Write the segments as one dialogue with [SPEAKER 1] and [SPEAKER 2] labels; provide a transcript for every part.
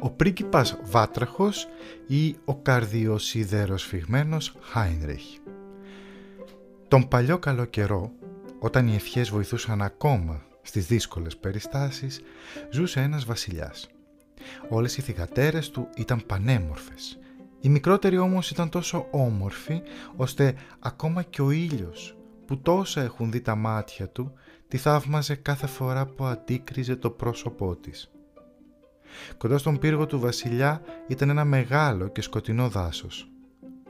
[SPEAKER 1] ο πρίγκιπας Βάτραχος ή ο καρδιοσίδερος φυγμένος Χάινριχ. Τον παλιό καλό καιρό, όταν οι ευχές βοηθούσαν ακόμα στις δύσκολες περιστάσεις, ζούσε ένας βασιλιάς. Όλες οι θυγατέρες του ήταν πανέμορφες. Οι μικρότεροι όμως ήταν τόσο όμορφοι, ώστε ακόμα και ο ήλιος, που τόσα έχουν δει τα μάτια του, τη θαύμαζε κάθε φορά που αντίκριζε το πρόσωπό της. Κοντά στον πύργο του βασιλιά ήταν ένα μεγάλο και σκοτεινό δάσος.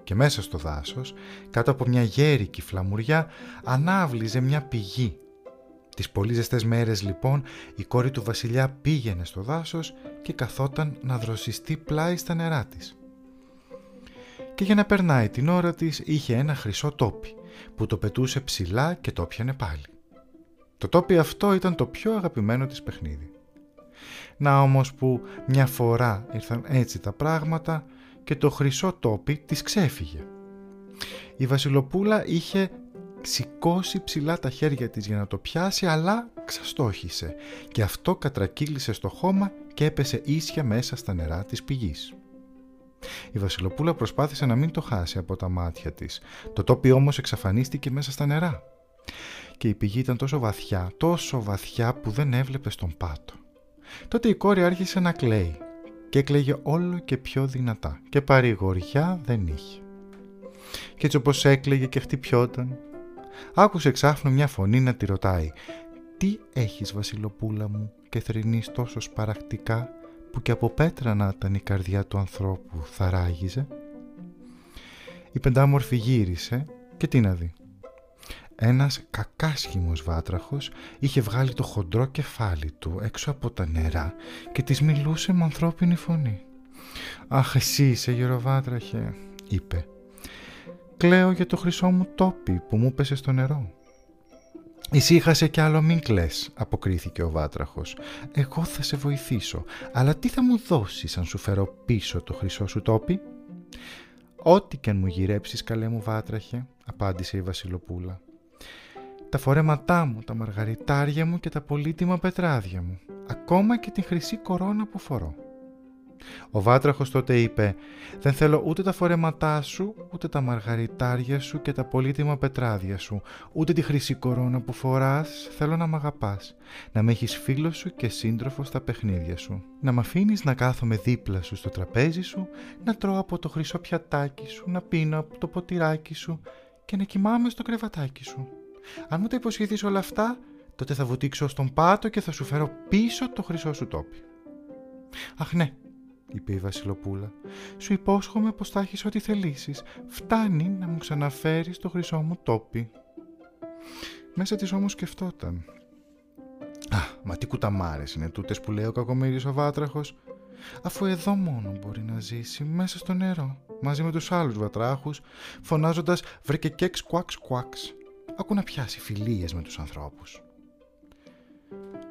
[SPEAKER 1] Και μέσα στο δάσος, κάτω από μια γέρικη φλαμουριά, ανάβλιζε μια πηγή. Τις πολύ ζεστές μέρες λοιπόν, η κόρη του βασιλιά πήγαινε στο δάσος και καθόταν να δροσιστεί πλάι στα νερά της. Και για να περνάει την ώρα της είχε ένα χρυσό τόπι, που το πετούσε ψηλά και το πιανε πάλι. Το τόπι αυτό ήταν το πιο αγαπημένο της παιχνίδι. Να όμως που μια φορά ήρθαν έτσι τα πράγματα και το χρυσό τόπι της ξέφυγε. Η βασιλοπούλα είχε σηκώσει ψηλά τα χέρια της για να το πιάσει αλλά ξαστόχησε και αυτό κατρακύλησε στο χώμα και έπεσε ίσια μέσα στα νερά της πηγής. Η βασιλοπούλα προσπάθησε να μην το χάσει από τα μάτια της. Το τόπι όμως εξαφανίστηκε μέσα στα νερά. Και η πηγή ήταν τόσο βαθιά, τόσο βαθιά που δεν έβλεπε στον πάτο. Τότε η κόρη άρχισε να κλαίει και έκλαιγε όλο και πιο δυνατά και παρηγοριά δεν είχε. Και έτσι όπως έκλαιγε και χτυπιόταν, άκουσε εξάφνου μια φωνή να τη ρωτάει «Τι έχεις βασιλοπούλα μου και θρυνείς τόσο σπαρακτικά που και από πέτρα να ήταν η καρδιά του ανθρώπου θα ράγιζε» Η πεντάμορφη γύρισε και τι να δει. Ένας κακάσχημος βάτραχος είχε βγάλει το χοντρό κεφάλι του έξω από τα νερά και της μιλούσε με ανθρώπινη φωνή. «Αχ, εσύ είσαι γεροβάτραχε», είπε. «Κλαίω για το χρυσό μου τόπι που μου πέσε στο νερό». «Ησύχασε κι άλλο μην κλαις», αποκρίθηκε ο βάτραχος. «Εγώ θα σε βοηθήσω, αλλά τι θα μου δώσεις αν σου φέρω πίσω το χρυσό σου τόπι» «Ό,τι και αν μου γυρέψεις, καλέ μου βάτραχε», απάντησε η βασιλοπούλα τα φορέματά μου, τα μαργαριτάρια μου και τα πολύτιμα πετράδια μου, ακόμα και την χρυσή κορώνα που φορώ. Ο βάτραχος τότε είπε «Δεν θέλω ούτε τα φορέματά σου, ούτε τα μαργαριτάρια σου και τα πολύτιμα πετράδια σου, ούτε τη χρυσή κορώνα που φοράς, θέλω να μ' αγαπάς, να με έχεις φίλος σου και σύντροφο στα παιχνίδια σου, να μ' αφήνεις να κάθομαι δίπλα σου στο τραπέζι σου, να τρώω από το χρυσό πιατάκι σου, να πίνω από το ποτηράκι σου και να κοιμάμαι στο κρεβατάκι σου. Αν μου τα υποσχεθείς όλα αυτά, τότε θα βουτήξω στον πάτο και θα σου φέρω πίσω το χρυσό σου τόπι. Αχ ναι, είπε η Βασιλοπούλα, σου υπόσχομαι πως θα έχεις ό,τι θελήσεις. Φτάνει να μου ξαναφέρεις το χρυσό μου τόπι. Μέσα της όμως σκεφτόταν. Α, μα τι κουταμάρες είναι τούτες που λέει ο κακομύρης ο βάτραχος. Αφού εδώ μόνο μπορεί να ζήσει, μέσα στο νερό, μαζί με τους άλλους βατράχους, φωνάζοντας «Βρε κέξ κουάξ κουάξ» άκου να πιάσει φιλίες με τους ανθρώπους.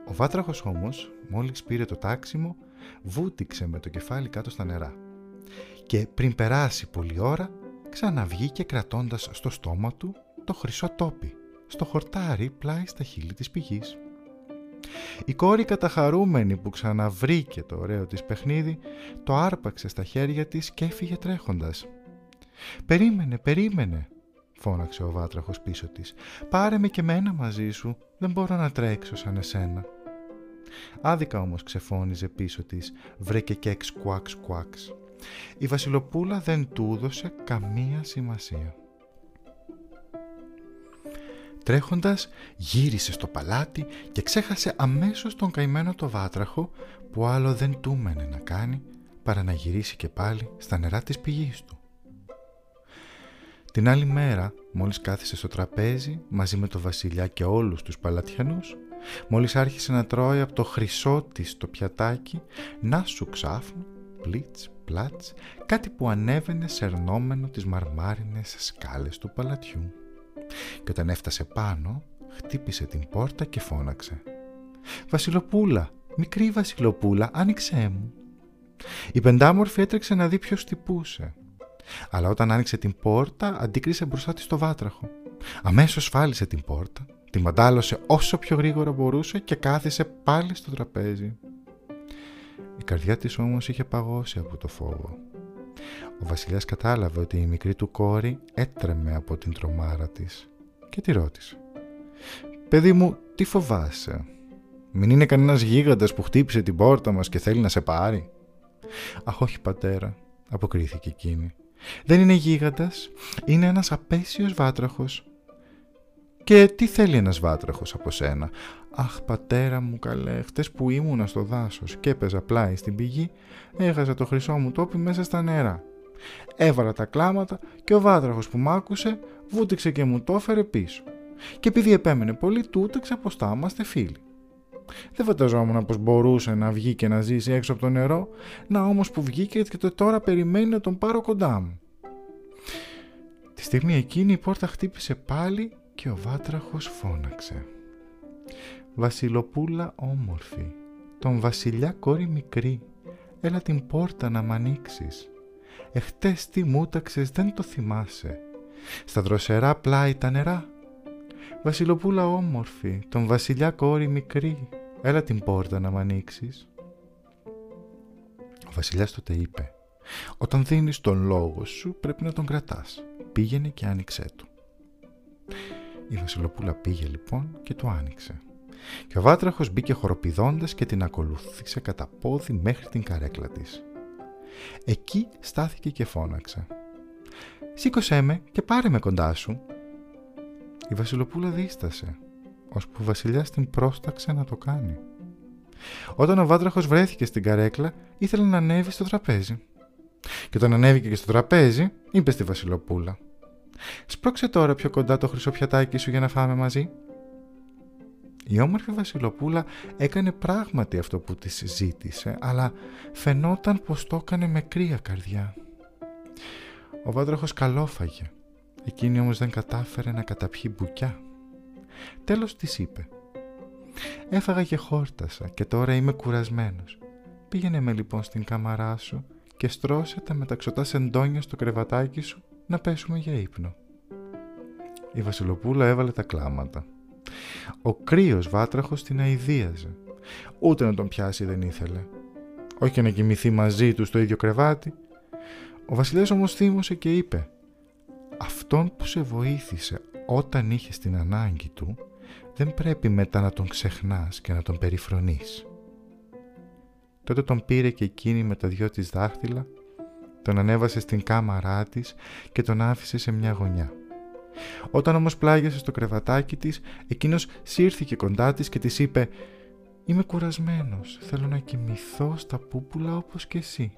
[SPEAKER 1] Ο βάτραχος όμως, μόλις πήρε το τάξιμο, βούτυξε με το κεφάλι κάτω στα νερά. Και πριν περάσει πολλή ώρα, ξαναβγήκε κρατώντας στο στόμα του το χρυσό τόπι, στο χορτάρι πλάι στα χείλη της πηγής. Η κόρη καταχαρούμενη που ξαναβρήκε το ωραίο της παιχνίδι, το άρπαξε στα χέρια της και έφυγε τρέχοντας. «Περίμενε, περίμενε», φώναξε ο βάτραχος πίσω της. «Πάρε με και μένα μαζί σου, δεν μπορώ να τρέξω σαν εσένα». Άδικα όμως ξεφώνιζε πίσω της, βρε και κέξ κουάξ κουάξ. Η βασιλοπούλα δεν του έδωσε καμία σημασία. Τρέχοντας γύρισε στο παλάτι και ξέχασε αμέσως τον καημένο το βάτραχο που άλλο δεν του να κάνει παρά να γυρίσει και πάλι στα νερά της πηγής του. Την άλλη μέρα, μόλις κάθισε στο τραπέζι μαζί με το βασιλιά και όλους τους παλατιανούς, μόλις άρχισε να τρώει από το χρυσό της το πιατάκι, να σου ξάφνου, πλίτς, πλάτς, κάτι που ανέβαινε σερνόμενο τις μαρμάρινες σκάλες του παλατιού. Και όταν έφτασε πάνω, χτύπησε την πόρτα και φώναξε. «Βασιλοπούλα, μικρή βασιλοπούλα, άνοιξέ μου». Η πεντάμορφη έτρεξε να δει ποιος τυπούσε αλλά όταν άνοιξε την πόρτα αντίκρισε μπροστά της το βάτραχο. Αμέσως φάλισε την πόρτα, την μαντάλωσε όσο πιο γρήγορα μπορούσε και κάθισε πάλι στο τραπέζι. Η καρδιά της όμως είχε παγώσει από το φόβο. Ο βασιλιάς κατάλαβε ότι η μικρή του κόρη έτρεμε από την τρομάρα της και τη ρώτησε. «Παιδί μου, τι φοβάσαι, μην είναι κανένας γίγαντας που χτύπησε την πόρτα μας και θέλει να σε πάρει». «Αχ, όχι πατέρα», αποκρίθηκε εκείνη. «Δεν είναι γίγαντας, είναι ένας απέσιος βάτραχος». «Και τι θέλει ένας βάτραχος από σένα» «Αχ πατέρα μου καλέ, χτες που ήμουνα στο δάσος και έπαιζα πλάι στην πηγή, έχασα το χρυσό μου τόπι μέσα στα νερά. Έβαλα τα κλάματα και ο βάτραχος που μ' άκουσε βούτυξε και μου το έφερε πίσω. Και επειδή επέμενε πολύ, του ούτεξα πως θα είμαστε φίλοι. Δεν φανταζόμουν πως μπορούσε να βγει και να ζήσει έξω από το νερό, να όμως που βγήκε και το τώρα περιμένει να τον πάρω κοντά μου. Τη στιγμή εκείνη η πόρτα χτύπησε πάλι και ο βάτραχος φώναξε. Βασιλοπούλα όμορφη, τον βασιλιά κόρη μικρή, έλα την πόρτα να μ' ανοίξεις. Εχτες τι μούταξες δεν το θυμάσαι, στα δροσερά πλάι τα νερά. Βασιλοπούλα όμορφη, τον βασιλιά κόρη μικρή, έλα την πόρτα να μ' ανοίξεις. Ο βασιλιάς τότε είπε «Όταν δίνεις τον λόγο σου πρέπει να τον κρατάς. Πήγαινε και άνοιξέ του». Η βασιλοπούλα πήγε λοιπόν και το άνοιξε. Και ο βάτραχος μπήκε χοροπηδώντας και την ακολούθησε κατά πόδι μέχρι την καρέκλα της. Εκεί στάθηκε και φώναξε. «Σήκωσέ με και πάρε με κοντά σου». Η βασιλοπούλα δίστασε, ώσπου ο βασιλιάς την πρόσταξε να το κάνει. Όταν ο βάτραχος βρέθηκε στην καρέκλα, ήθελε να ανέβει στο τραπέζι. Και όταν ανέβηκε και στο τραπέζι, είπε στη βασιλοπούλα «Σπρώξε τώρα πιο κοντά το χρυσό πιατάκι σου για να φάμε μαζί». Η όμορφη βασιλοπούλα έκανε πράγματι αυτό που της ζήτησε, αλλά φαινόταν πως το έκανε με κρύα καρδιά. Ο βάτραχος καλόφαγε, εκείνη όμως δεν κατάφερε να καταπιεί μπουκιά. Τέλος της είπε «Έφαγα και χόρτασα και τώρα είμαι κουρασμένος. Πήγαινε με λοιπόν στην κάμαρά σου και στρώσε τα μεταξωτά σεντόνια στο κρεβατάκι σου να πέσουμε για ύπνο». Η βασιλοπούλα έβαλε τα κλάματα. Ο κρύος βάτραχος την αηδίαζε. Ούτε να τον πιάσει δεν ήθελε. Όχι και να κοιμηθεί μαζί του στο ίδιο κρεβάτι. Ο βασιλιάς όμως θύμωσε και είπε «Αυτόν που σε βοήθησε όταν είχες την ανάγκη του, δεν πρέπει μετά να τον ξεχνάς και να τον περιφρονείς». Τότε τον πήρε και εκείνη με τα δυο της δάχτυλα, τον ανέβασε στην κάμαρά της και τον άφησε σε μια γωνιά. Όταν όμως πλάγιασε στο κρεβατάκι της, εκείνος σύρθηκε κοντά της και της είπε «Είμαι κουρασμένος, θέλω να κοιμηθώ στα πούπουλα όπως και εσύ.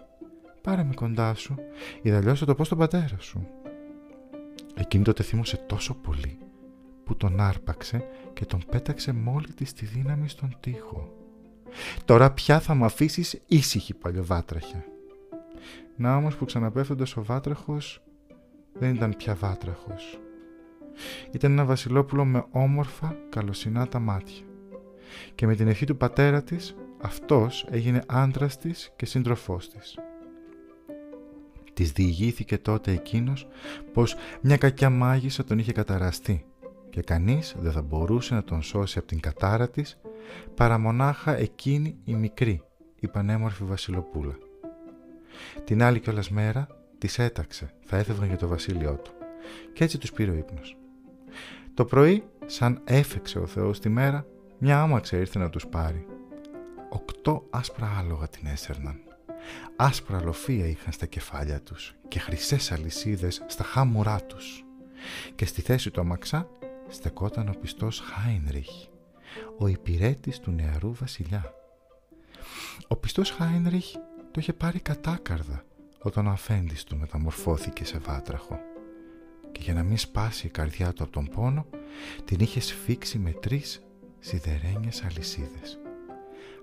[SPEAKER 1] Πάρε με κοντά σου, ή αλλιώς θα το πω στον πατέρα σου». Εκείνη τότε θύμωσε τόσο πολύ που τον άρπαξε και τον πέταξε μόλι της τη δύναμη στον τοίχο. «Τώρα πια θα μ' αφήσεις ήσυχη παλιοβάτραχια». Να όμως που ξαναπέφτοντας ο βάτραχος δεν ήταν πια βάτραχος. Ήταν ένα βασιλόπουλο με όμορφα καλοσυνά τα μάτια. Και με την ευχή του πατέρα της, αυτός έγινε άντρας της και σύντροφός της. Της διηγήθηκε τότε εκείνος πως μια κακιά μάγισσα τον είχε καταραστεί και κανείς δεν θα μπορούσε να τον σώσει από την κατάρα της παρά μονάχα εκείνη η μικρή, η πανέμορφη βασιλοπούλα. Την άλλη κιόλας μέρα της έταξε, θα έφευγαν για το βασίλειό του και έτσι τους πήρε ο ύπνος. Το πρωί, σαν έφεξε ο Θεός τη μέρα, μια άμαξα ήρθε να τους πάρει. Οκτώ άσπρα άλογα την έσερναν. Άσπρα λοφία είχαν στα κεφάλια τους και χρυσές αλυσίδες στα χάμουρά τους. Και στη θέση του αμαξά στεκόταν ο πιστός Χάινριχ, ο υπηρέτης του νεαρού βασιλιά. Ο πιστός Χάινριχ το είχε πάρει κατάκαρδα όταν ο αφέντης του μεταμορφώθηκε σε βάτραχο και για να μην σπάσει η καρδιά του από τον πόνο την είχε σφίξει με τρεις σιδερένιες αλυσίδες.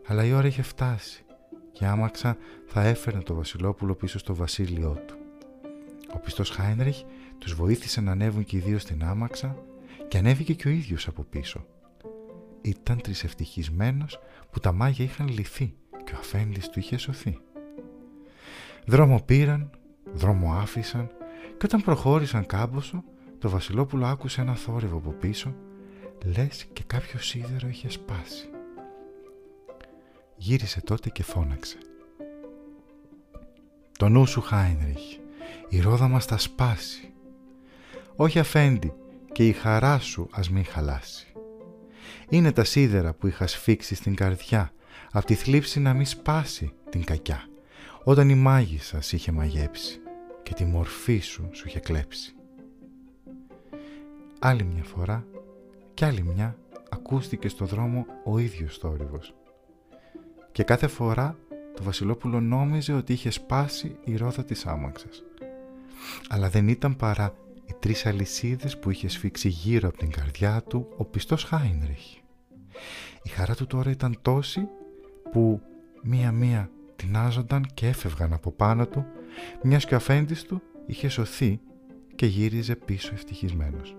[SPEAKER 1] Αλλά η ώρα είχε φτάσει και άμαξα θα έφερνε το βασιλόπουλο πίσω στο βασίλειό του. Ο πιστός Χάινριχ τους βοήθησε να ανέβουν και οι δύο στην άμαξα και ανέβηκε και ο ίδιος από πίσω. Ήταν τρισευτυχισμένος που τα μάγια είχαν λυθεί και ο αφέντης του είχε σωθεί. Δρόμο πήραν, δρόμο άφησαν και όταν προχώρησαν κάμποσο, το βασιλόπουλο άκουσε ένα θόρυβο από πίσω, λες και κάποιο σίδερο είχε σπάσει. Γύρισε τότε και φώναξε. Το νου σου Χάινριχ, η ρόδα μας θα σπάσει. Όχι αφέντη και η χαρά σου ας μην χαλάσει. Είναι τα σίδερα που είχα σφίξει στην καρδιά, απ' τη θλίψη να μην σπάσει την κακιά, όταν η μάγισσα είχε μαγέψει και τη μορφή σου σου είχε κλέψει. Άλλη μια φορά και άλλη μια ακούστηκε στο δρόμο ο ίδιος θόρυβος. Και κάθε φορά το Βασιλόπουλο νόμιζε ότι είχε σπάσει η ρόδα της άμαξας. Αλλά δεν ήταν παρά οι τρεις αλυσίδες που είχε σφίξει γύρω από την καρδιά του ο πιστός Χάινριχ. Η χαρά του τώρα ήταν τόση που μία-μία τεινάζονταν και έφευγαν από πάνω του μιας και ο αφέντης του είχε σωθεί και γύριζε πίσω ευτυχισμένος.